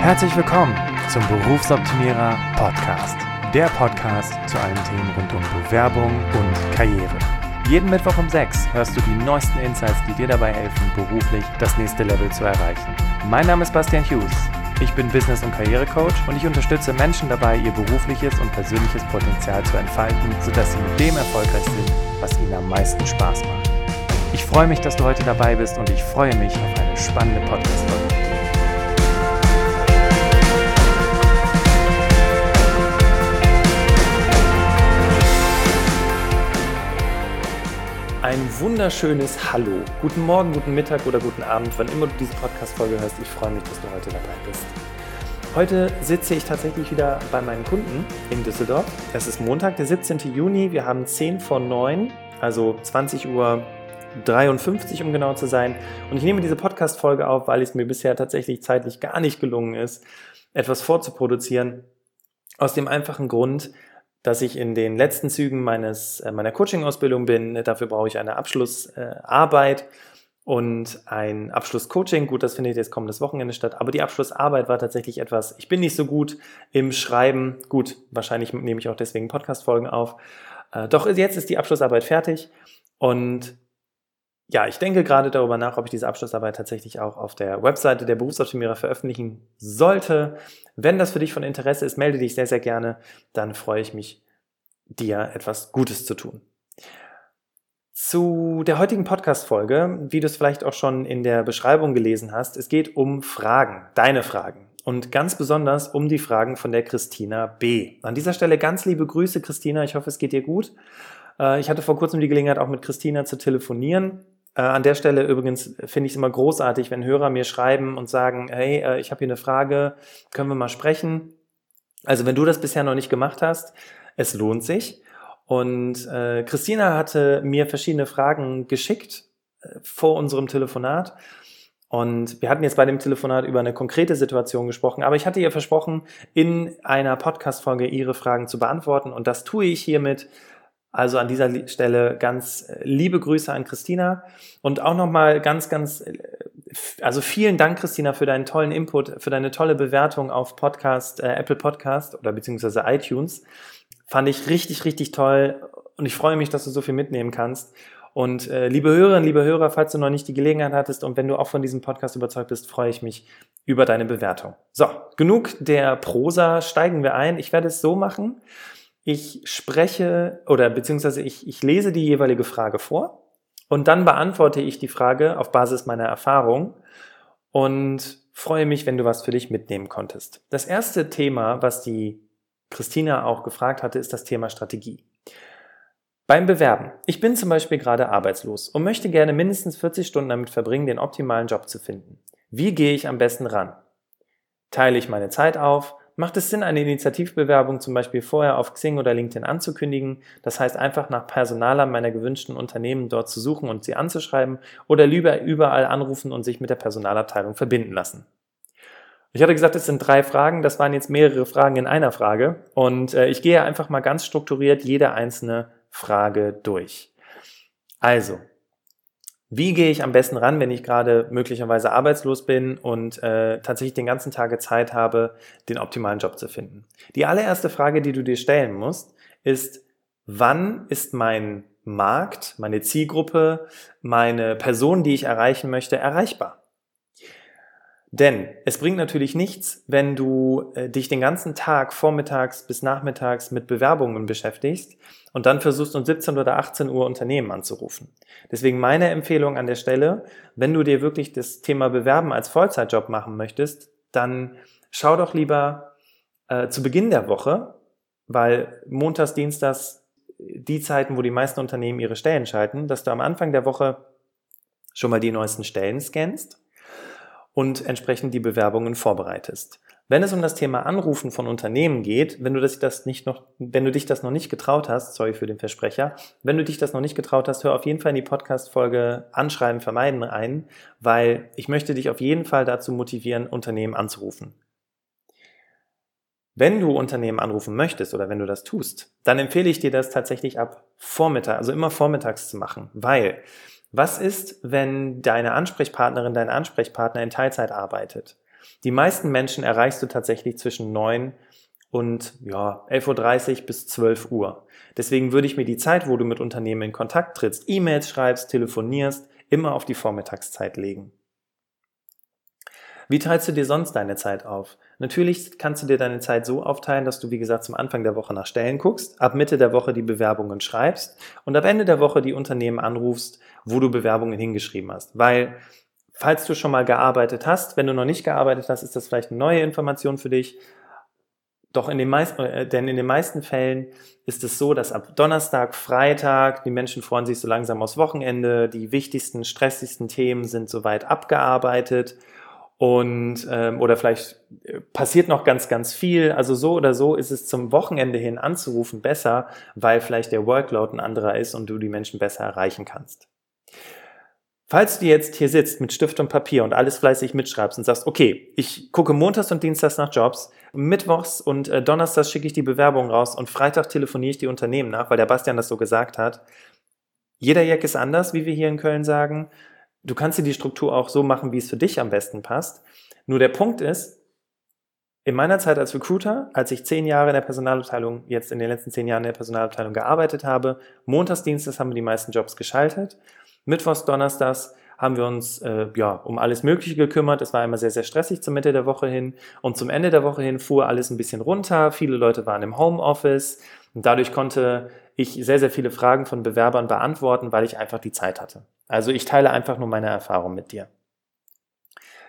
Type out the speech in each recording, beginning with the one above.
Herzlich willkommen zum Berufsoptimierer Podcast. Der Podcast zu allen Themen rund um Bewerbung und Karriere. Jeden Mittwoch um 6 hörst du die neuesten Insights, die dir dabei helfen, beruflich das nächste Level zu erreichen. Mein Name ist Bastian Hughes. Ich bin Business- und Karrierecoach und ich unterstütze Menschen dabei, ihr berufliches und persönliches Potenzial zu entfalten, sodass sie mit dem erfolgreich sind, was ihnen am meisten Spaß macht. Ich freue mich, dass du heute dabei bist und ich freue mich auf eine spannende Podcast-Folge. Ein wunderschönes Hallo. Guten Morgen, guten Mittag oder guten Abend, wann immer du diese Podcast-Folge hörst. Ich freue mich, dass du heute dabei bist. Heute sitze ich tatsächlich wieder bei meinen Kunden in Düsseldorf. Es ist Montag, der 17. Juni. Wir haben 10 vor 9, also 20 Uhr 53, um genau zu sein. Und ich nehme diese Podcast-Folge auf, weil es mir bisher tatsächlich zeitlich gar nicht gelungen ist, etwas vorzuproduzieren. Aus dem einfachen Grund, dass ich in den letzten Zügen meines, äh, meiner Coaching-Ausbildung bin. Dafür brauche ich eine Abschlussarbeit und ein Abschlusscoaching. Gut, das findet jetzt kommendes Wochenende statt. Aber die Abschlussarbeit war tatsächlich etwas, ich bin nicht so gut im Schreiben. Gut, wahrscheinlich nehme ich auch deswegen Podcast-Folgen auf. Äh, doch jetzt ist die Abschlussarbeit fertig und ja, ich denke gerade darüber nach, ob ich diese Abschlussarbeit tatsächlich auch auf der Webseite der Berufsoptimierer veröffentlichen sollte. Wenn das für dich von Interesse ist, melde dich sehr, sehr gerne. Dann freue ich mich, dir etwas Gutes zu tun. Zu der heutigen Podcast-Folge, wie du es vielleicht auch schon in der Beschreibung gelesen hast, es geht um Fragen, deine Fragen. Und ganz besonders um die Fragen von der Christina B. An dieser Stelle ganz liebe Grüße, Christina. Ich hoffe, es geht dir gut. Äh, ich hatte vor kurzem die Gelegenheit, auch mit Christina zu telefonieren an der Stelle übrigens finde ich es immer großartig, wenn Hörer mir schreiben und sagen, hey, äh, ich habe hier eine Frage, können wir mal sprechen? Also wenn du das bisher noch nicht gemacht hast, es lohnt sich. Und äh, Christina hatte mir verschiedene Fragen geschickt äh, vor unserem Telefonat. Und wir hatten jetzt bei dem Telefonat über eine konkrete Situation gesprochen, aber ich hatte ihr versprochen, in einer Podcast-Folge ihre Fragen zu beantworten. Und das tue ich hiermit. Also an dieser Stelle ganz äh, liebe Grüße an Christina und auch nochmal ganz, ganz, äh, also vielen Dank, Christina, für deinen tollen Input, für deine tolle Bewertung auf Podcast, äh, Apple Podcast oder beziehungsweise iTunes. Fand ich richtig, richtig toll und ich freue mich, dass du so viel mitnehmen kannst. Und äh, liebe Hörerinnen, liebe Hörer, falls du noch nicht die Gelegenheit hattest und wenn du auch von diesem Podcast überzeugt bist, freue ich mich über deine Bewertung. So, genug der Prosa, steigen wir ein. Ich werde es so machen ich spreche oder beziehungsweise ich, ich lese die jeweilige Frage vor und dann beantworte ich die Frage auf Basis meiner Erfahrung und freue mich, wenn du was für dich mitnehmen konntest. Das erste Thema, was die Christina auch gefragt hatte, ist das Thema Strategie. Beim Bewerben. Ich bin zum Beispiel gerade arbeitslos und möchte gerne mindestens 40 Stunden damit verbringen, den optimalen Job zu finden. Wie gehe ich am besten ran? Teile ich meine Zeit auf? Macht es Sinn, eine Initiativbewerbung zum Beispiel vorher auf Xing oder LinkedIn anzukündigen? Das heißt einfach nach Personalern meiner gewünschten Unternehmen dort zu suchen und sie anzuschreiben oder lieber überall anrufen und sich mit der Personalabteilung verbinden lassen? Ich hatte gesagt, es sind drei Fragen. Das waren jetzt mehrere Fragen in einer Frage. Und äh, ich gehe einfach mal ganz strukturiert jede einzelne Frage durch. Also, wie gehe ich am besten ran, wenn ich gerade möglicherweise arbeitslos bin und äh, tatsächlich den ganzen Tag Zeit habe, den optimalen Job zu finden? Die allererste Frage, die du dir stellen musst, ist, wann ist mein Markt, meine Zielgruppe, meine Person, die ich erreichen möchte, erreichbar? Denn es bringt natürlich nichts, wenn du äh, dich den ganzen Tag vormittags bis nachmittags mit Bewerbungen beschäftigst und dann versuchst um 17 oder 18 Uhr Unternehmen anzurufen. Deswegen meine Empfehlung an der Stelle, wenn du dir wirklich das Thema Bewerben als Vollzeitjob machen möchtest, dann schau doch lieber äh, zu Beginn der Woche, weil montags, dienstags die Zeiten, wo die meisten Unternehmen ihre Stellen schalten, dass du am Anfang der Woche schon mal die neuesten Stellen scannst und entsprechend die Bewerbungen vorbereitest. Wenn es um das Thema Anrufen von Unternehmen geht, wenn du das nicht noch, wenn du dich das noch nicht getraut hast, sorry für den Versprecher, wenn du dich das noch nicht getraut hast, hör auf jeden Fall in die Podcast-Folge Anschreiben vermeiden ein, weil ich möchte dich auf jeden Fall dazu motivieren, Unternehmen anzurufen. Wenn du Unternehmen anrufen möchtest oder wenn du das tust, dann empfehle ich dir das tatsächlich ab Vormittag, also immer vormittags zu machen, weil was ist, wenn deine Ansprechpartnerin, dein Ansprechpartner in Teilzeit arbeitet? Die meisten Menschen erreichst du tatsächlich zwischen 9 und ja, 11.30 Uhr bis 12 Uhr. Deswegen würde ich mir die Zeit, wo du mit Unternehmen in Kontakt trittst, E-Mails schreibst, telefonierst, immer auf die Vormittagszeit legen. Wie teilst du dir sonst deine Zeit auf? Natürlich kannst du dir deine Zeit so aufteilen, dass du, wie gesagt, zum Anfang der Woche nach Stellen guckst, ab Mitte der Woche die Bewerbungen schreibst und ab Ende der Woche die Unternehmen anrufst, wo du Bewerbungen hingeschrieben hast. Weil, falls du schon mal gearbeitet hast, wenn du noch nicht gearbeitet hast, ist das vielleicht eine neue Information für dich. Doch in den meisten, äh, denn in den meisten Fällen ist es so, dass ab Donnerstag, Freitag, die Menschen freuen sich so langsam aufs Wochenende, die wichtigsten, stressigsten Themen sind soweit abgearbeitet und ähm, oder vielleicht äh, passiert noch ganz, ganz viel. Also so oder so ist es zum Wochenende hin anzurufen besser, weil vielleicht der Workload ein anderer ist und du die Menschen besser erreichen kannst. Falls du jetzt hier sitzt mit Stift und Papier und alles fleißig mitschreibst und sagst, okay, ich gucke montags und dienstags nach Jobs, mittwochs und äh, donnerstags schicke ich die Bewerbung raus und Freitag telefoniere ich die Unternehmen nach, weil der Bastian das so gesagt hat. Jeder Jack ist anders, wie wir hier in Köln sagen. Du kannst dir die Struktur auch so machen, wie es für dich am besten passt. Nur der Punkt ist, in meiner Zeit als Recruiter, als ich zehn Jahre in der Personalabteilung, jetzt in den letzten zehn Jahren in der Personalabteilung gearbeitet habe, montags, dienstags haben wir die meisten Jobs geschaltet. Mittwochs, donnerstags haben wir uns äh, ja um alles Mögliche gekümmert. Es war immer sehr, sehr stressig zur Mitte der Woche hin. Und zum Ende der Woche hin fuhr alles ein bisschen runter. Viele Leute waren im Homeoffice. Und dadurch konnte ich sehr, sehr viele Fragen von Bewerbern beantworten, weil ich einfach die Zeit hatte. Also ich teile einfach nur meine Erfahrung mit dir.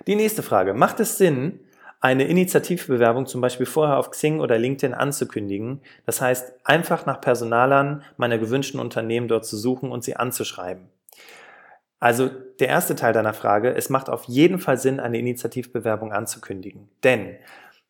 Die nächste Frage. Macht es Sinn, eine Initiativbewerbung zum Beispiel vorher auf Xing oder LinkedIn anzukündigen? Das heißt, einfach nach Personalern meiner gewünschten Unternehmen dort zu suchen und sie anzuschreiben. Also der erste Teil deiner Frage, es macht auf jeden Fall Sinn, eine Initiativbewerbung anzukündigen. Denn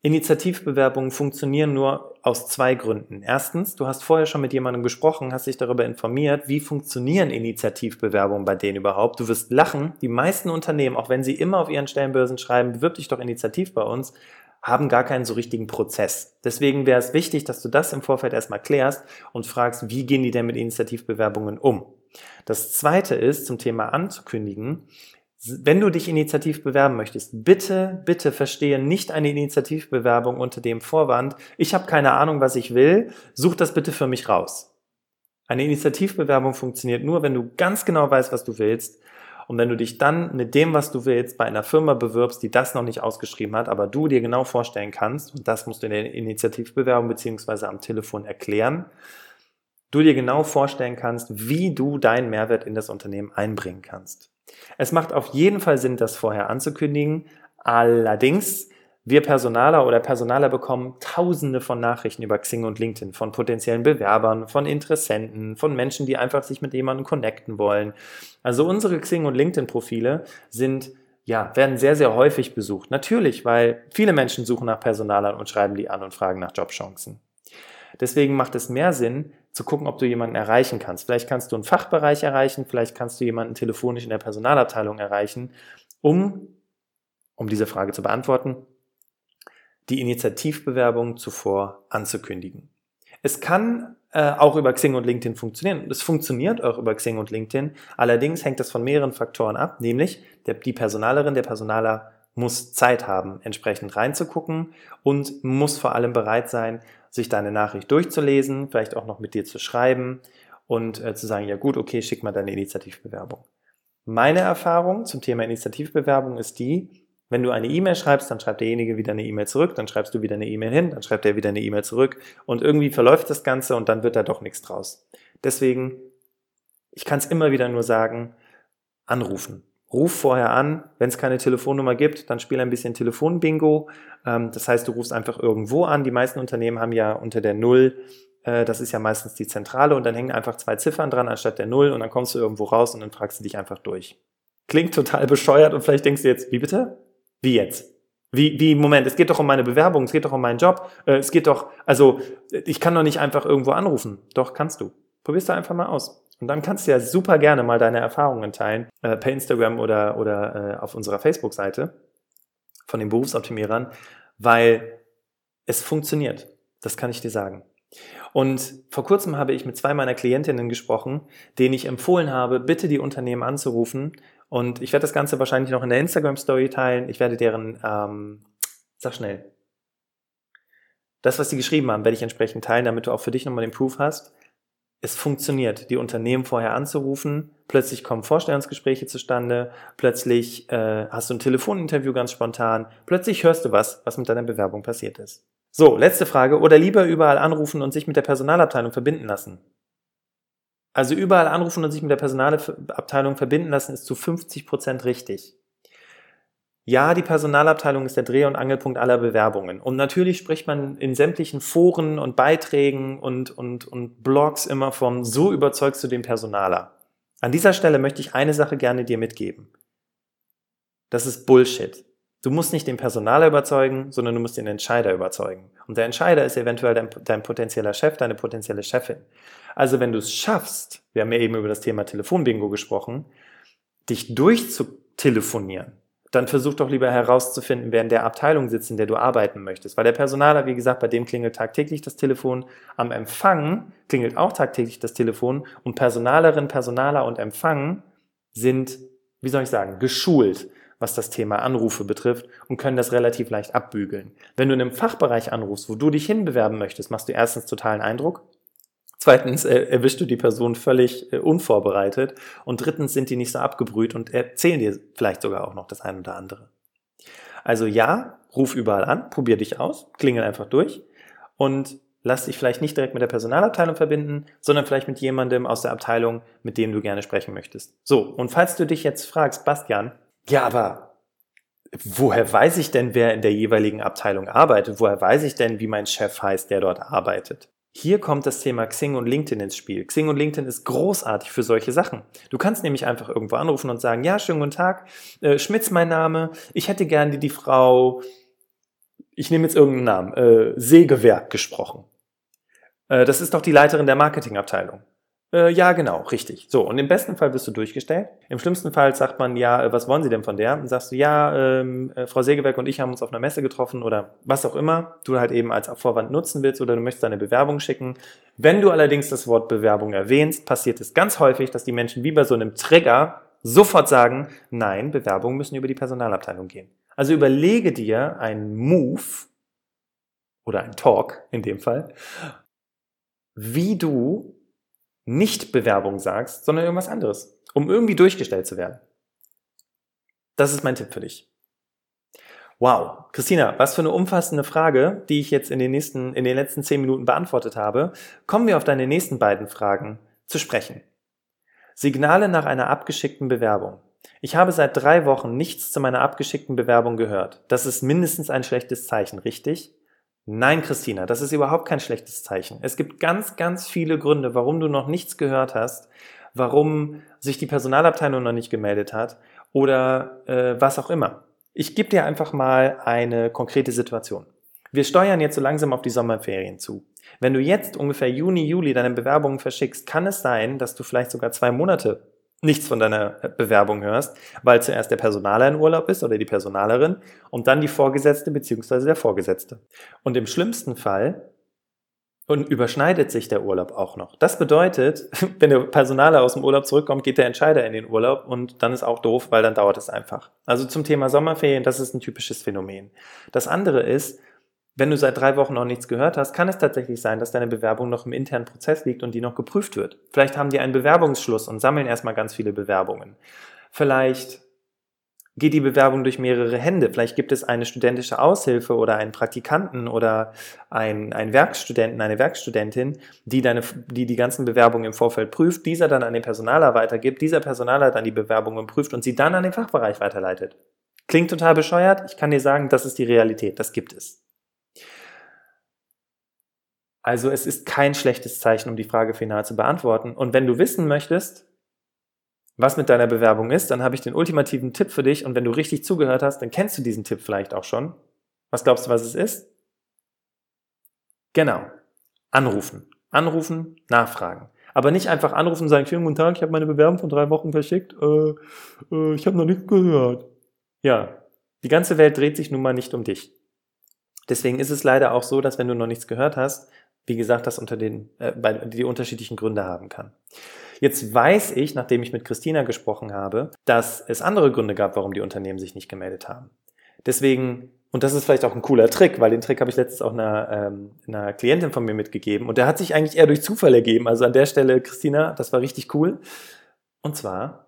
Initiativbewerbungen funktionieren nur aus zwei Gründen. Erstens, du hast vorher schon mit jemandem gesprochen, hast dich darüber informiert, wie funktionieren Initiativbewerbungen bei denen überhaupt. Du wirst lachen. Die meisten Unternehmen, auch wenn sie immer auf ihren Stellenbörsen schreiben, bewirb dich doch initiativ bei uns, haben gar keinen so richtigen Prozess. Deswegen wäre es wichtig, dass du das im Vorfeld erstmal klärst und fragst, wie gehen die denn mit Initiativbewerbungen um? Das zweite ist zum Thema anzukündigen wenn du dich initiativ bewerben möchtest, bitte, bitte verstehe nicht eine Initiativbewerbung unter dem Vorwand, ich habe keine Ahnung, was ich will, such das bitte für mich raus. Eine Initiativbewerbung funktioniert nur, wenn du ganz genau weißt, was du willst und wenn du dich dann mit dem, was du willst, bei einer Firma bewirbst, die das noch nicht ausgeschrieben hat, aber du dir genau vorstellen kannst, und das musst du in der Initiativbewerbung beziehungsweise am Telefon erklären, du dir genau vorstellen kannst, wie du deinen Mehrwert in das Unternehmen einbringen kannst. Es macht auf jeden Fall Sinn, das vorher anzukündigen. Allerdings, wir Personaler oder Personaler bekommen tausende von Nachrichten über Xing und LinkedIn von potenziellen Bewerbern, von Interessenten, von Menschen, die einfach sich mit jemandem connecten wollen. Also unsere Xing und LinkedIn-Profile sind ja, werden sehr, sehr häufig besucht. Natürlich, weil viele Menschen suchen nach Personalern und schreiben die an und fragen nach Jobchancen. Deswegen macht es mehr Sinn, zu gucken, ob du jemanden erreichen kannst. Vielleicht kannst du einen Fachbereich erreichen, vielleicht kannst du jemanden telefonisch in der Personalabteilung erreichen, um, um diese Frage zu beantworten, die Initiativbewerbung zuvor anzukündigen. Es kann äh, auch über Xing und LinkedIn funktionieren. Es funktioniert auch über Xing und LinkedIn. Allerdings hängt das von mehreren Faktoren ab, nämlich der, die Personalerin, der Personaler muss Zeit haben, entsprechend reinzugucken und muss vor allem bereit sein, sich deine Nachricht durchzulesen, vielleicht auch noch mit dir zu schreiben und äh, zu sagen, ja gut, okay, schick mal deine Initiativbewerbung. Meine Erfahrung zum Thema Initiativbewerbung ist die, wenn du eine E-Mail schreibst, dann schreibt derjenige wieder eine E-Mail zurück, dann schreibst du wieder eine E-Mail hin, dann schreibt er wieder eine E-Mail zurück und irgendwie verläuft das Ganze und dann wird da doch nichts draus. Deswegen, ich kann es immer wieder nur sagen, anrufen. Ruf vorher an. Wenn es keine Telefonnummer gibt, dann spiel ein bisschen Telefonbingo. Ähm, das heißt, du rufst einfach irgendwo an. Die meisten Unternehmen haben ja unter der Null, äh, das ist ja meistens die Zentrale, und dann hängen einfach zwei Ziffern dran anstatt der Null und dann kommst du irgendwo raus und dann fragst du dich einfach durch. Klingt total bescheuert und vielleicht denkst du jetzt, wie bitte? Wie jetzt? Wie, wie, Moment, es geht doch um meine Bewerbung, es geht doch um meinen Job, äh, es geht doch, also ich kann doch nicht einfach irgendwo anrufen. Doch, kannst du. Probier's da einfach mal aus. Und dann kannst du ja super gerne mal deine Erfahrungen teilen, äh, per Instagram oder, oder äh, auf unserer Facebook-Seite von den Berufsoptimierern, weil es funktioniert. Das kann ich dir sagen. Und vor kurzem habe ich mit zwei meiner Klientinnen gesprochen, denen ich empfohlen habe, bitte die Unternehmen anzurufen Und ich werde das Ganze wahrscheinlich noch in der Instagram-Story teilen. Ich werde deren, ähm, sag schnell, das, was sie geschrieben haben, werde ich entsprechend teilen, damit du auch für dich nochmal den Proof hast. Es funktioniert, die Unternehmen vorher anzurufen. Plötzlich kommen Vorstellungsgespräche zustande. Plötzlich äh, hast du ein Telefoninterview ganz spontan. Plötzlich hörst du was, was mit deiner Bewerbung passiert ist. So, letzte Frage. Oder lieber überall anrufen und sich mit der Personalabteilung verbinden lassen. Also überall anrufen und sich mit der Personalabteilung verbinden lassen ist zu 50 Prozent richtig. Ja, die Personalabteilung ist der Dreh- und Angelpunkt aller Bewerbungen. Und natürlich spricht man in sämtlichen Foren und Beiträgen und, und, und Blogs immer vom So überzeugst du den Personaler. An dieser Stelle möchte ich eine Sache gerne dir mitgeben. Das ist Bullshit. Du musst nicht den Personaler überzeugen, sondern du musst den Entscheider überzeugen. Und der Entscheider ist eventuell dein, dein potenzieller Chef, deine potenzielle Chefin. Also wenn du es schaffst, wir haben ja eben über das Thema Telefonbingo gesprochen, dich durchzutelefonieren, dann versuch doch lieber herauszufinden, wer in der Abteilung sitzt, in der du arbeiten möchtest. Weil der Personaler, wie gesagt, bei dem klingelt tagtäglich das Telefon. Am Empfang klingelt auch tagtäglich das Telefon. Und Personalerin, Personaler und Empfang sind, wie soll ich sagen, geschult was das Thema Anrufe betrifft und können das relativ leicht abbügeln. Wenn du in einem Fachbereich anrufst, wo du dich hinbewerben möchtest, machst du erstens totalen Eindruck. Zweitens äh, erwischst du die Person völlig äh, unvorbereitet. Und drittens sind die nicht so abgebrüht und erzählen dir vielleicht sogar auch noch das ein oder andere. Also ja, ruf überall an, probier dich aus, klingel einfach durch und lass dich vielleicht nicht direkt mit der Personalabteilung verbinden, sondern vielleicht mit jemandem aus der Abteilung, mit dem du gerne sprechen möchtest. So, und falls du dich jetzt fragst, Bastian, ja, aber woher weiß ich denn, wer in der jeweiligen Abteilung arbeitet? Woher weiß ich denn, wie mein Chef heißt, der dort arbeitet? Hier kommt das Thema Xing und LinkedIn ins Spiel. Xing und LinkedIn ist großartig für solche Sachen. Du kannst nämlich einfach irgendwo anrufen und sagen, ja, schönen guten Tag, äh, Schmitz mein Name, ich hätte gerne die Frau, ich nehme jetzt irgendeinen Namen, äh, Sägewerk gesprochen. Äh, das ist doch die Leiterin der Marketingabteilung. Äh, ja, genau, richtig. So, und im besten Fall wirst du durchgestellt. Im schlimmsten Fall sagt man, ja, äh, was wollen Sie denn von der? Und sagst du, ja, ähm, äh, Frau Sägewerk und ich haben uns auf einer Messe getroffen oder was auch immer du halt eben als Vorwand nutzen willst oder du möchtest deine Bewerbung schicken. Wenn du allerdings das Wort Bewerbung erwähnst, passiert es ganz häufig, dass die Menschen wie bei so einem Trigger sofort sagen, nein, Bewerbungen müssen über die Personalabteilung gehen. Also überlege dir einen Move oder einen Talk in dem Fall, wie du nicht Bewerbung sagst, sondern irgendwas anderes, um irgendwie durchgestellt zu werden. Das ist mein Tipp für dich. Wow, Christina, was für eine umfassende Frage, die ich jetzt in den nächsten, in den letzten zehn Minuten beantwortet habe. Kommen wir auf deine nächsten beiden Fragen zu sprechen. Signale nach einer abgeschickten Bewerbung. Ich habe seit drei Wochen nichts zu meiner abgeschickten Bewerbung gehört. Das ist mindestens ein schlechtes Zeichen, richtig? Nein, Christina, das ist überhaupt kein schlechtes Zeichen. Es gibt ganz, ganz viele Gründe, warum du noch nichts gehört hast, warum sich die Personalabteilung noch nicht gemeldet hat oder äh, was auch immer. Ich gebe dir einfach mal eine konkrete Situation. Wir steuern jetzt so langsam auf die Sommerferien zu. Wenn du jetzt ungefähr Juni, Juli deine Bewerbungen verschickst, kann es sein, dass du vielleicht sogar zwei Monate nichts von deiner Bewerbung hörst, weil zuerst der Personaler in Urlaub ist oder die Personalerin und dann die Vorgesetzte beziehungsweise der Vorgesetzte. Und im schlimmsten Fall und überschneidet sich der Urlaub auch noch. Das bedeutet, wenn der Personaler aus dem Urlaub zurückkommt, geht der Entscheider in den Urlaub und dann ist auch doof, weil dann dauert es einfach. Also zum Thema Sommerferien, das ist ein typisches Phänomen. Das andere ist, wenn du seit drei Wochen noch nichts gehört hast, kann es tatsächlich sein, dass deine Bewerbung noch im internen Prozess liegt und die noch geprüft wird. Vielleicht haben die einen Bewerbungsschluss und sammeln erstmal ganz viele Bewerbungen. Vielleicht geht die Bewerbung durch mehrere Hände. Vielleicht gibt es eine studentische Aushilfe oder einen Praktikanten oder einen, einen Werkstudenten, eine Werkstudentin, die, deine, die die ganzen Bewerbungen im Vorfeld prüft, dieser dann an den Personaler weitergibt, dieser Personaler dann die Bewerbungen prüft und sie dann an den Fachbereich weiterleitet. Klingt total bescheuert. Ich kann dir sagen, das ist die Realität. Das gibt es. Also es ist kein schlechtes Zeichen, um die Frage final zu beantworten. Und wenn du wissen möchtest, was mit deiner Bewerbung ist, dann habe ich den ultimativen Tipp für dich. Und wenn du richtig zugehört hast, dann kennst du diesen Tipp vielleicht auch schon. Was glaubst du, was es ist? Genau. Anrufen. Anrufen, nachfragen. Aber nicht einfach anrufen und sagen, schönen guten Tag, ich habe meine Bewerbung von drei Wochen verschickt, äh, äh, ich habe noch nichts gehört. Ja, die ganze Welt dreht sich nun mal nicht um dich. Deswegen ist es leider auch so, dass wenn du noch nichts gehört hast, wie gesagt, das unter den, äh, bei, die unterschiedlichen Gründe haben kann. Jetzt weiß ich, nachdem ich mit Christina gesprochen habe, dass es andere Gründe gab, warum die Unternehmen sich nicht gemeldet haben. Deswegen, und das ist vielleicht auch ein cooler Trick, weil den Trick habe ich letztens auch einer, ähm, einer Klientin von mir mitgegeben und der hat sich eigentlich eher durch Zufall ergeben. Also an der Stelle, Christina, das war richtig cool. Und zwar,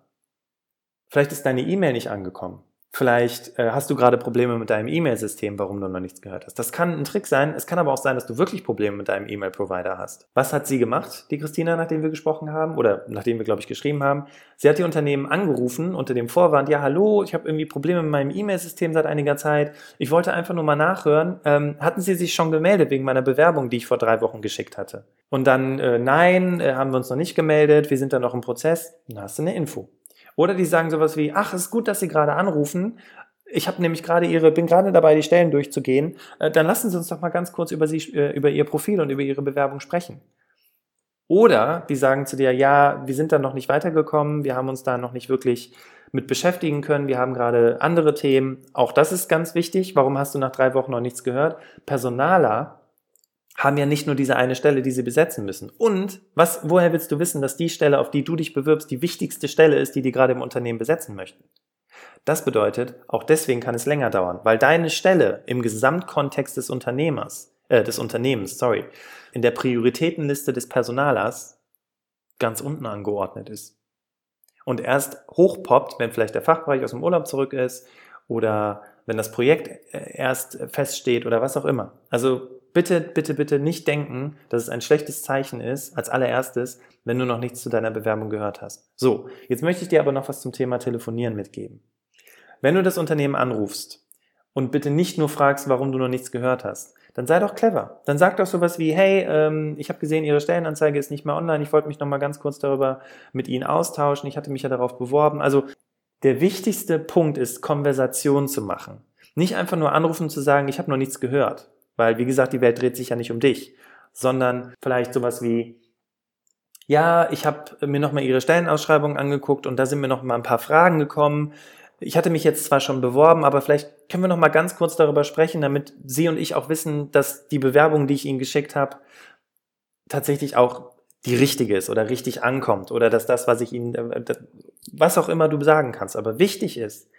vielleicht ist deine E-Mail nicht angekommen. Vielleicht äh, hast du gerade Probleme mit deinem E-Mail-System, warum du noch nichts gehört hast. Das kann ein Trick sein. Es kann aber auch sein, dass du wirklich Probleme mit deinem E-Mail-Provider hast. Was hat sie gemacht, die Christina, nachdem wir gesprochen haben oder nachdem wir, glaube ich, geschrieben haben? Sie hat die Unternehmen angerufen unter dem Vorwand, ja, hallo, ich habe irgendwie Probleme mit meinem E-Mail-System seit einiger Zeit. Ich wollte einfach nur mal nachhören. Ähm, hatten Sie sich schon gemeldet wegen meiner Bewerbung, die ich vor drei Wochen geschickt hatte? Und dann, äh, nein, äh, haben wir uns noch nicht gemeldet, wir sind da noch im Prozess. Dann hast du eine Info. Oder die sagen sowas wie, ach, es ist gut, dass Sie gerade anrufen. Ich habe nämlich gerade Ihre, bin gerade dabei, die Stellen durchzugehen. Äh, dann lassen Sie uns doch mal ganz kurz über Sie, äh, über Ihr Profil und über Ihre Bewerbung sprechen. Oder die sagen zu dir, ja, wir sind da noch nicht weitergekommen, wir haben uns da noch nicht wirklich mit beschäftigen können, wir haben gerade andere Themen. Auch das ist ganz wichtig. Warum hast du nach drei Wochen noch nichts gehört? Personaler haben ja nicht nur diese eine Stelle, die sie besetzen müssen. Und was, woher willst du wissen, dass die Stelle, auf die du dich bewirbst, die wichtigste Stelle ist, die die gerade im Unternehmen besetzen möchten? Das bedeutet, auch deswegen kann es länger dauern, weil deine Stelle im Gesamtkontext des Unternehmers, äh, des Unternehmens, sorry, in der Prioritätenliste des Personalers ganz unten angeordnet ist. Und erst hochpoppt, wenn vielleicht der Fachbereich aus dem Urlaub zurück ist oder wenn das Projekt äh, erst feststeht oder was auch immer. Also bitte, bitte, bitte nicht denken, dass es ein schlechtes Zeichen ist, als allererstes, wenn du noch nichts zu deiner Bewerbung gehört hast. So, jetzt möchte ich dir aber noch was zum Thema Telefonieren mitgeben. Wenn du das Unternehmen anrufst und bitte nicht nur fragst, warum du noch nichts gehört hast, dann sei doch clever. Dann sag doch sowas wie, hey, ähm, ich habe gesehen, Ihre Stellenanzeige ist nicht mehr online, ich wollte mich noch mal ganz kurz darüber mit Ihnen austauschen, ich hatte mich ja darauf beworben. Also der wichtigste Punkt ist, Konversation zu machen. Nicht einfach nur anrufen zu sagen, ich habe noch nichts gehört. Weil, wie gesagt, die Welt dreht sich ja nicht um dich, sondern vielleicht sowas wie, ja, ich habe mir nochmal Ihre Stellenausschreibung angeguckt und da sind mir noch mal ein paar Fragen gekommen. Ich hatte mich jetzt zwar schon beworben, aber vielleicht können wir noch mal ganz kurz darüber sprechen, damit Sie und ich auch wissen, dass die Bewerbung, die ich Ihnen geschickt habe, tatsächlich auch die richtige ist oder richtig ankommt oder dass das, was ich Ihnen, äh, was auch immer du sagen kannst. Aber wichtig ist,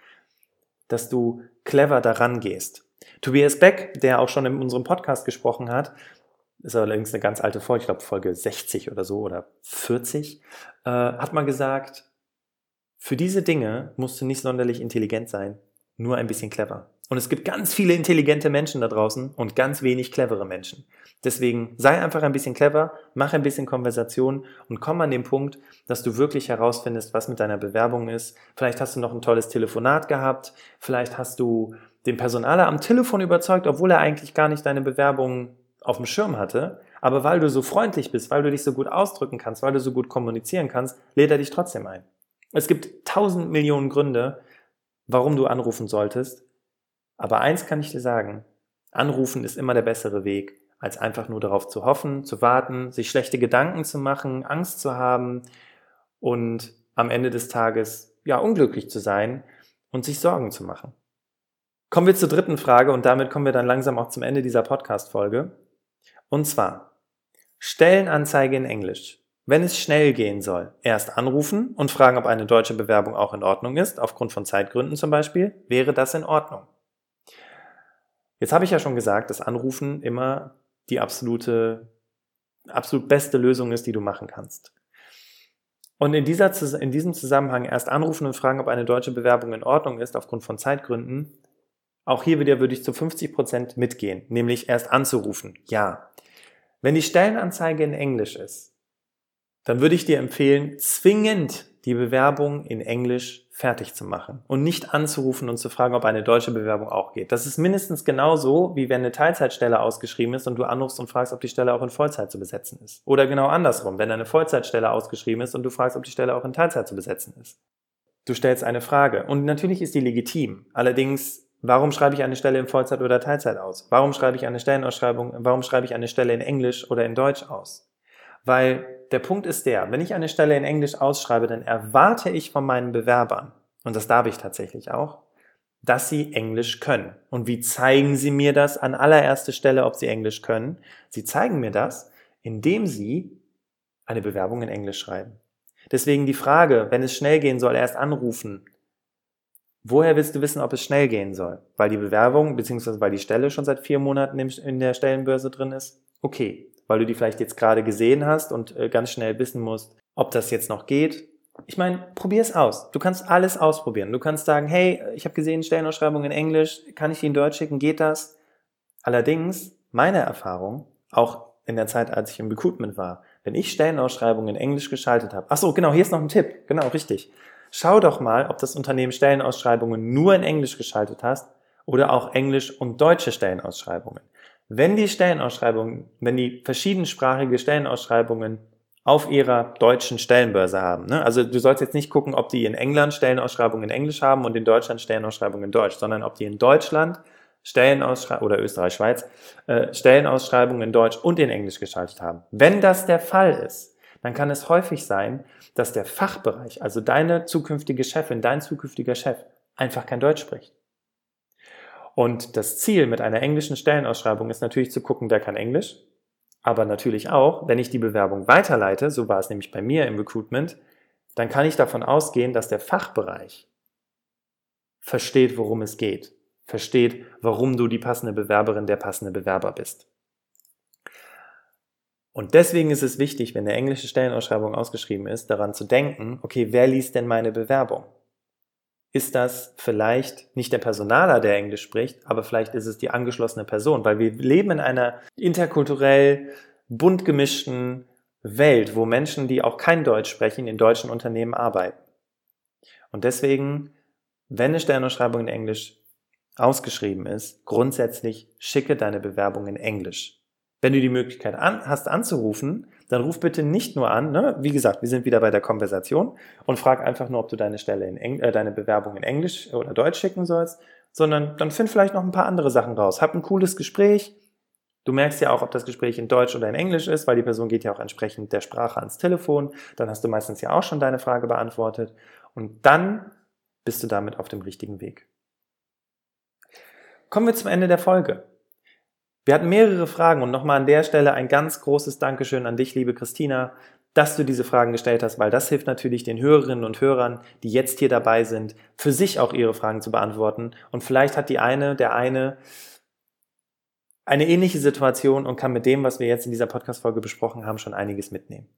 dass du clever daran gehst. Tobias Beck, der auch schon in unserem Podcast gesprochen hat, ist allerdings eine ganz alte Folge, ich glaube Folge 60 oder so oder 40, äh, hat mal gesagt, für diese Dinge musst du nicht sonderlich intelligent sein, nur ein bisschen clever. Und es gibt ganz viele intelligente Menschen da draußen und ganz wenig clevere Menschen. Deswegen sei einfach ein bisschen clever, mach ein bisschen Konversation und komm an den Punkt, dass du wirklich herausfindest, was mit deiner Bewerbung ist. Vielleicht hast du noch ein tolles Telefonat gehabt, vielleicht hast du den Personaler am Telefon überzeugt, obwohl er eigentlich gar nicht deine Bewerbung auf dem Schirm hatte. Aber weil du so freundlich bist, weil du dich so gut ausdrücken kannst, weil du so gut kommunizieren kannst, lädt er dich trotzdem ein. Es gibt tausend Millionen Gründe, warum du anrufen solltest. Aber eins kann ich dir sagen, anrufen ist immer der bessere Weg, als einfach nur darauf zu hoffen, zu warten, sich schlechte Gedanken zu machen, Angst zu haben und am Ende des Tages ja unglücklich zu sein und sich Sorgen zu machen. Kommen wir zur dritten Frage und damit kommen wir dann langsam auch zum Ende dieser Podcast-Folge. Und zwar, Stellenanzeige in Englisch. Wenn es schnell gehen soll, erst anrufen und fragen, ob eine deutsche Bewerbung auch in Ordnung ist, aufgrund von Zeitgründen zum Beispiel, wäre das in Ordnung. Jetzt habe ich ja schon gesagt, dass Anrufen immer die absolute, absolut beste Lösung ist, die du machen kannst. Und in, dieser, in diesem Zusammenhang erst anrufen und fragen, ob eine deutsche Bewerbung in Ordnung ist, aufgrund von Zeitgründen, auch hier wieder würde ich zu 50 Prozent mitgehen, nämlich erst anzurufen. Ja. Wenn die Stellenanzeige in Englisch ist, dann würde ich dir empfehlen, zwingend die Bewerbung in Englisch fertig zu machen und nicht anzurufen und zu fragen, ob eine deutsche Bewerbung auch geht. Das ist mindestens genauso, wie wenn eine Teilzeitstelle ausgeschrieben ist und du anrufst und fragst, ob die Stelle auch in Vollzeit zu besetzen ist. Oder genau andersrum, wenn eine Vollzeitstelle ausgeschrieben ist und du fragst, ob die Stelle auch in Teilzeit zu besetzen ist. Du stellst eine Frage und natürlich ist die legitim. Allerdings Warum schreibe ich eine Stelle in Vollzeit oder Teilzeit aus? Warum schreibe ich eine Stellenausschreibung? Warum schreibe ich eine Stelle in Englisch oder in Deutsch aus? Weil der Punkt ist der, wenn ich eine Stelle in Englisch ausschreibe, dann erwarte ich von meinen Bewerbern, und das darf ich tatsächlich auch, dass sie Englisch können. Und wie zeigen sie mir das an allererster Stelle, ob sie Englisch können? Sie zeigen mir das, indem sie eine Bewerbung in Englisch schreiben. Deswegen die Frage, wenn es schnell gehen soll, erst anrufen. Woher willst du wissen, ob es schnell gehen soll? Weil die Bewerbung bzw. weil die Stelle schon seit vier Monaten in der Stellenbörse drin ist? Okay. Weil du die vielleicht jetzt gerade gesehen hast und äh, ganz schnell wissen musst, ob das jetzt noch geht. Ich meine, probier es aus. Du kannst alles ausprobieren. Du kannst sagen, hey, ich habe gesehen, Stellenausschreibung in Englisch, kann ich die in Deutsch schicken? Geht das? Allerdings, meine Erfahrung, auch in der Zeit, als ich im Recruitment war, wenn ich Stellenausschreibungen in Englisch geschaltet habe. Ach so, genau, hier ist noch ein Tipp. Genau, richtig. Schau doch mal, ob das Unternehmen Stellenausschreibungen nur in Englisch geschaltet hast oder auch Englisch und deutsche Stellenausschreibungen. Wenn die Stellenausschreibungen, wenn die verschiedensprachige Stellenausschreibungen auf ihrer deutschen Stellenbörse haben. Ne? Also du sollst jetzt nicht gucken, ob die in England Stellenausschreibungen in Englisch haben und in Deutschland Stellenausschreibungen in Deutsch, sondern ob die in Deutschland Stellenausschreibungen oder Österreich, Schweiz äh, Stellenausschreibungen in Deutsch und in Englisch geschaltet haben. Wenn das der Fall ist, dann kann es häufig sein, dass der Fachbereich, also deine zukünftige Chefin, dein zukünftiger Chef, einfach kein Deutsch spricht. Und das Ziel mit einer englischen Stellenausschreibung ist natürlich zu gucken, wer kann Englisch, aber natürlich auch, wenn ich die Bewerbung weiterleite, so war es nämlich bei mir im Recruitment, dann kann ich davon ausgehen, dass der Fachbereich versteht, worum es geht, versteht, warum du die passende Bewerberin, der passende Bewerber bist. Und deswegen ist es wichtig, wenn eine englische Stellenausschreibung ausgeschrieben ist, daran zu denken, okay, wer liest denn meine Bewerbung? ist das vielleicht nicht der Personaler, der Englisch spricht, aber vielleicht ist es die angeschlossene Person, weil wir leben in einer interkulturell bunt gemischten Welt, wo Menschen, die auch kein Deutsch sprechen, in deutschen Unternehmen arbeiten. Und deswegen, wenn eine Sternausschreibung in Englisch ausgeschrieben ist, grundsätzlich schicke deine Bewerbung in Englisch. Wenn du die Möglichkeit an, hast anzurufen, dann ruf bitte nicht nur an, ne? wie gesagt, wir sind wieder bei der Konversation und frag einfach nur, ob du deine Stelle in Eng äh, deine Bewerbung in Englisch oder Deutsch schicken sollst, sondern dann find vielleicht noch ein paar andere Sachen raus. Hab ein cooles Gespräch. Du merkst ja auch, ob das Gespräch in Deutsch oder in Englisch ist, weil die Person geht ja auch entsprechend der Sprache ans Telefon. Dann hast du meistens ja auch schon deine Frage beantwortet und dann bist du damit auf dem richtigen Weg. Kommen wir zum Ende der Folge. Wir hatten mehrere Fragen und nochmal an der Stelle ein ganz großes Dankeschön an dich, liebe Christina, dass du diese Fragen gestellt hast, weil das hilft natürlich den Hörerinnen und Hörern, die jetzt hier dabei sind, für sich auch ihre Fragen zu beantworten. Und vielleicht hat die eine, der eine, eine ähnliche Situation und kann mit dem, was wir jetzt in dieser Podcast-Folge besprochen haben, schon einiges mitnehmen.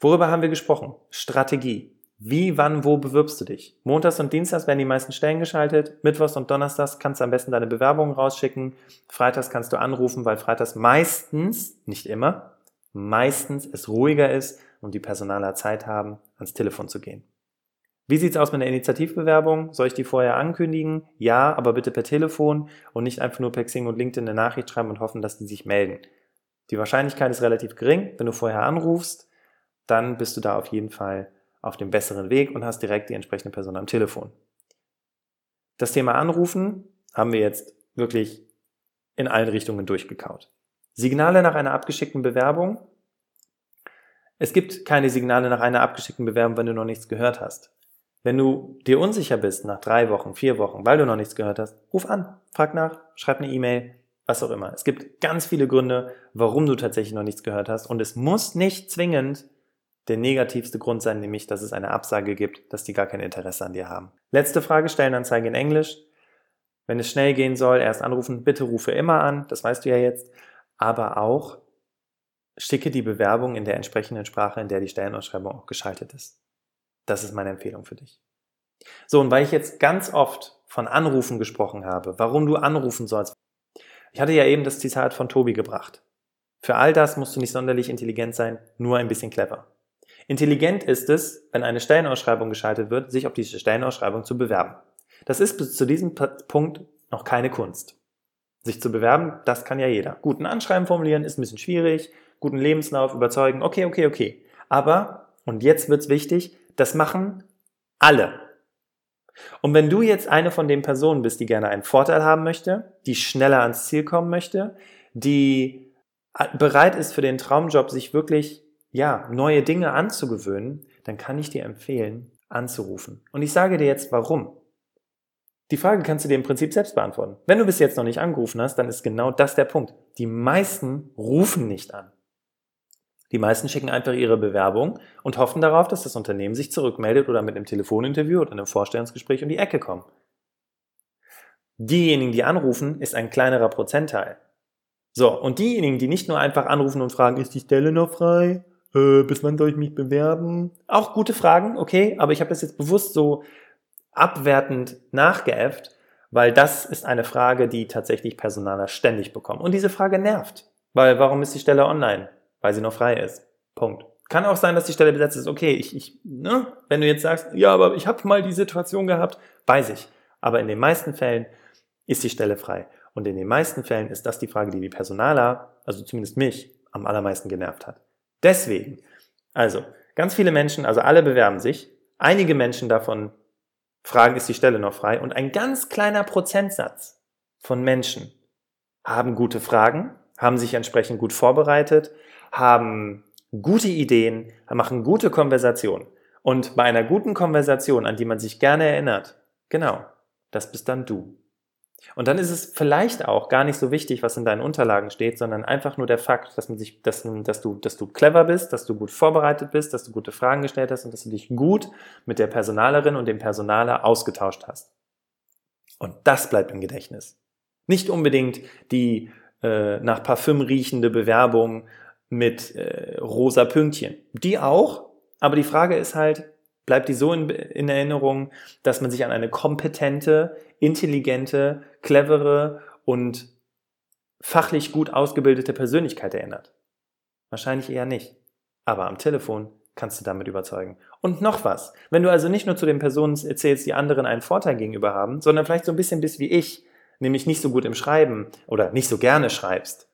Worüber haben wir gesprochen? Strategie. Wie, wann, wo bewirbst du dich? Montags und Dienstags werden die meisten Stellen geschaltet. Mittwochs und Donnerstags kannst du am besten deine Bewerbungen rausschicken. Freitags kannst du anrufen, weil Freitags meistens, nicht immer, meistens es ruhiger ist und die Personaler Zeit haben, ans Telefon zu gehen. Wie sieht's aus mit der Initiativbewerbung? Soll ich die vorher ankündigen? Ja, aber bitte per Telefon und nicht einfach nur per Xing und LinkedIn eine Nachricht schreiben und hoffen, dass die sich melden. Die Wahrscheinlichkeit ist relativ gering. Wenn du vorher anrufst, dann bist du da auf jeden Fall auf dem besseren Weg und hast direkt die entsprechende Person am Telefon. Das Thema Anrufen haben wir jetzt wirklich in allen Richtungen durchgekaut. Signale nach einer abgeschickten Bewerbung. Es gibt keine Signale nach einer abgeschickten Bewerbung, wenn du noch nichts gehört hast. Wenn du dir unsicher bist nach drei Wochen, vier Wochen, weil du noch nichts gehört hast, ruf an, frag nach, schreib eine E-Mail, was auch immer. Es gibt ganz viele Gründe, warum du tatsächlich noch nichts gehört hast und es muss nicht zwingend der negativste Grund sein, nämlich, dass es eine Absage gibt, dass die gar kein Interesse an dir haben. Letzte Frage, Stellenanzeige in Englisch. Wenn es schnell gehen soll, erst anrufen, bitte rufe immer an, das weißt du ja jetzt, aber auch schicke die Bewerbung in der entsprechenden Sprache, in der die Stellenausschreibung auch geschaltet ist. Das ist meine Empfehlung für dich. So, und weil ich jetzt ganz oft von Anrufen gesprochen habe, warum du anrufen sollst. Ich hatte ja eben das Zitat von Tobi gebracht. Für all das musst du nicht sonderlich intelligent sein, nur ein bisschen clever. Intelligent ist es, wenn eine Stellenausschreibung geschaltet wird, sich auf diese Stellenausschreibung zu bewerben. Das ist bis zu diesem Punkt noch keine Kunst. Sich zu bewerben, das kann ja jeder. Guten Anschreiben formulieren ist ein bisschen schwierig, guten Lebenslauf überzeugen, okay, okay, okay. Aber, und jetzt wird's wichtig, das machen alle. Und wenn du jetzt eine von den Personen bist, die gerne einen Vorteil haben möchte, die schneller ans Ziel kommen möchte, die bereit ist für den Traumjob, sich wirklich ja, neue Dinge anzugewöhnen, dann kann ich dir empfehlen, anzurufen. Und ich sage dir jetzt warum. Die Frage kannst du dir im Prinzip selbst beantworten. Wenn du bis jetzt noch nicht angerufen hast, dann ist genau das der Punkt. Die meisten rufen nicht an. Die meisten schicken einfach ihre Bewerbung und hoffen darauf, dass das Unternehmen sich zurückmeldet oder mit einem Telefoninterview oder einem Vorstellungsgespräch um die Ecke kommen. Diejenigen, die anrufen, ist ein kleinerer Prozentteil. So, und diejenigen, die nicht nur einfach anrufen und fragen, ist die Stelle noch frei? Äh, bis wann soll ich mich bewerben? Auch gute Fragen, okay, aber ich habe das jetzt bewusst so abwertend nachgeäfft, weil das ist eine Frage, die tatsächlich Personaler ständig bekommen. Und diese Frage nervt. Weil warum ist die Stelle online? Weil sie noch frei ist. Punkt. Kann auch sein, dass die Stelle besetzt ist. Okay, ich, ich, ne? wenn du jetzt sagst, ja, aber ich habe mal die Situation gehabt, weiß ich. Aber in den meisten Fällen ist die Stelle frei. Und in den meisten Fällen ist das die Frage, die die Personaler, also zumindest mich, am allermeisten genervt hat. Deswegen, also ganz viele Menschen, also alle bewerben sich. Einige Menschen davon fragen, ist die Stelle noch frei? Und ein ganz kleiner Prozentsatz von Menschen haben gute Fragen, haben sich entsprechend gut vorbereitet, haben gute Ideen, machen gute Konversationen. Und bei einer guten Konversation, an die man sich gerne erinnert, genau, das bist dann du. Und dann ist es vielleicht auch gar nicht so wichtig, was in deinen Unterlagen steht, sondern einfach nur der Fakt, dass man sich, dass, dass du, dass du clever bist, dass du gut vorbereitet bist, dass du gute Fragen gestellt hast und dass du dich gut mit der Personalerin und dem Personaler ausgetauscht hast. Und das bleibt im Gedächtnis. Nicht unbedingt die äh, nach Parfüm riechende Bewerbung mit äh, rosa Pünktchen. Die auch, aber die Frage ist halt, bleibt die so in, in Erinnerung, dass man sich an eine kompetente, intelligente, clevere und fachlich gut ausgebildete Persönlichkeit erinnert? Wahrscheinlich eher nicht. Aber am Telefon kannst du damit überzeugen. Und noch was. Wenn du also nicht nur zu den Personen erzählst, die anderen einen Vorteil gegenüber haben, sondern vielleicht so ein bisschen bist wie ich, nämlich nicht so gut im Schreiben oder nicht so gerne schreibst,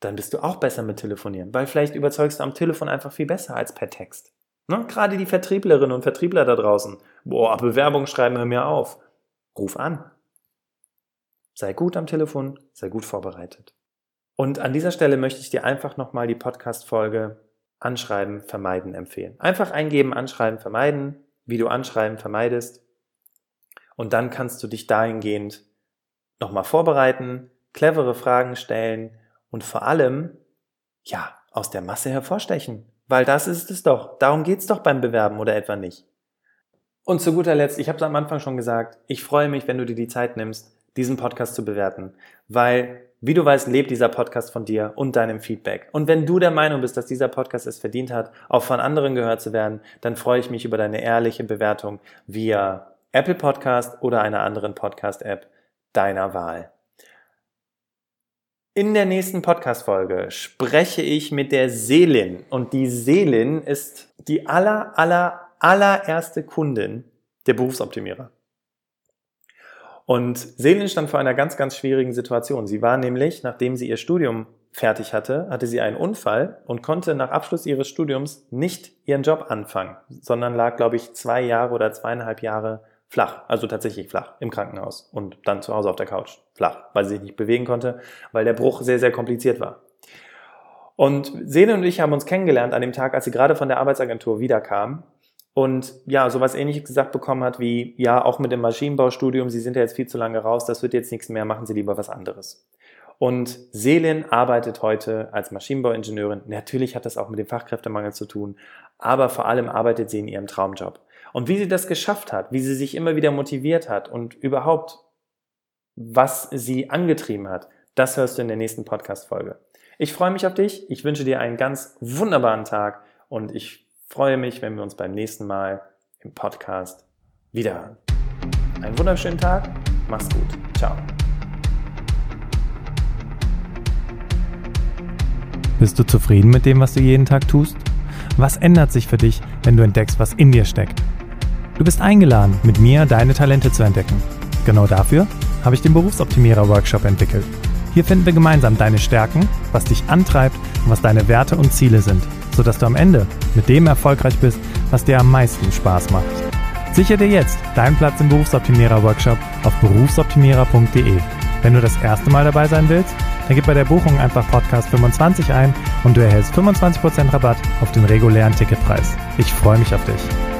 dann bist du auch besser mit Telefonieren, weil vielleicht überzeugst du am Telefon einfach viel besser als per Text. Ne? Gerade die Vertrieblerinnen und Vertriebler da draußen. Boah, Bewerbung schreiben, hör mir auf. Ruf an. Sei gut am Telefon, sei gut vorbereitet. Und an dieser Stelle möchte ich dir einfach nochmal die Podcast-Folge Anschreiben vermeiden empfehlen. Einfach eingeben, Anschreiben vermeiden, wie du Anschreiben vermeidest. Und dann kannst du dich dahingehend nochmal vorbereiten, clevere Fragen stellen und vor allem, ja, aus der Masse hervorstechen. Weil das ist es doch. Darum geht's doch beim Bewerben oder etwa nicht. Und zu guter Letzt, ich habe es am Anfang schon gesagt, ich freue mich, wenn du dir die Zeit nimmst, diesen Podcast zu bewerten. Weil, wie du weißt, lebt dieser Podcast von dir und deinem Feedback. Und wenn du der Meinung bist, dass dieser Podcast es verdient hat, auch von anderen gehört zu werden, dann freue ich mich über deine ehrliche Bewertung via Apple Podcast oder einer anderen Podcast-App deiner Wahl. In der nächsten Podcast-Folge spreche ich mit der Selin. Und die Selin ist die aller, aller, allererste Kundin der Berufsoptimierer. Und Selin stand vor einer ganz, ganz schwierigen Situation. Sie war nämlich, nachdem sie ihr Studium fertig hatte, hatte sie einen Unfall und konnte nach Abschluss ihres Studiums nicht ihren Job anfangen, sondern lag, glaube ich, zwei Jahre oder zweieinhalb Jahre flach, also tatsächlich flach im Krankenhaus und dann zu Hause auf der Couch flach, weil sie sich nicht bewegen konnte, weil der Bruch sehr, sehr kompliziert war. Und Sene und ich haben uns kennengelernt an dem Tag, als sie gerade von der Arbeitsagentur wiederkam und ja, sowas ähnliches gesagt bekommen hat wie, ja, auch mit dem Maschinenbaustudium, Sie sind ja jetzt viel zu lange raus, das wird jetzt nichts mehr, machen Sie lieber was anderes. Und Selin arbeitet heute als Maschinenbauingenieurin. Natürlich hat das auch mit dem Fachkräftemangel zu tun, aber vor allem arbeitet sie in ihrem Traumjob. Und wie sie das geschafft hat, wie sie sich immer wieder motiviert hat und überhaupt, was sie angetrieben hat, das hörst du in der nächsten Podcast-Folge. Ich freue mich auf dich. Ich wünsche dir einen ganz wunderbaren Tag und ich freue mich, wenn wir uns beim nächsten Mal im Podcast wiederhören. Einen wunderschönen Tag. Mach's gut. Ciao. Bist du zufrieden mit dem, was du jeden Tag tust? Was ändert sich für dich, wenn du entdeckst, was in dir steckt? Du bist eingeladen, mit mir deine Talente zu entdecken. Genau dafür habe ich den Berufsoptimierer Workshop entwickelt. Hier finden wir gemeinsam deine Stärken, was dich antreibt und was deine Werte und Ziele sind, sodass du am Ende mit dem erfolgreich bist, was dir am meisten Spaß macht. Sichere dir jetzt deinen Platz im Berufsoptimierer Workshop auf berufsoptimierer.de. Wenn du das erste Mal dabei sein willst, dann gib bei der Buchung einfach Podcast 25 ein und du erhältst 25% Rabatt auf den regulären Ticketpreis. Ich freue mich auf dich.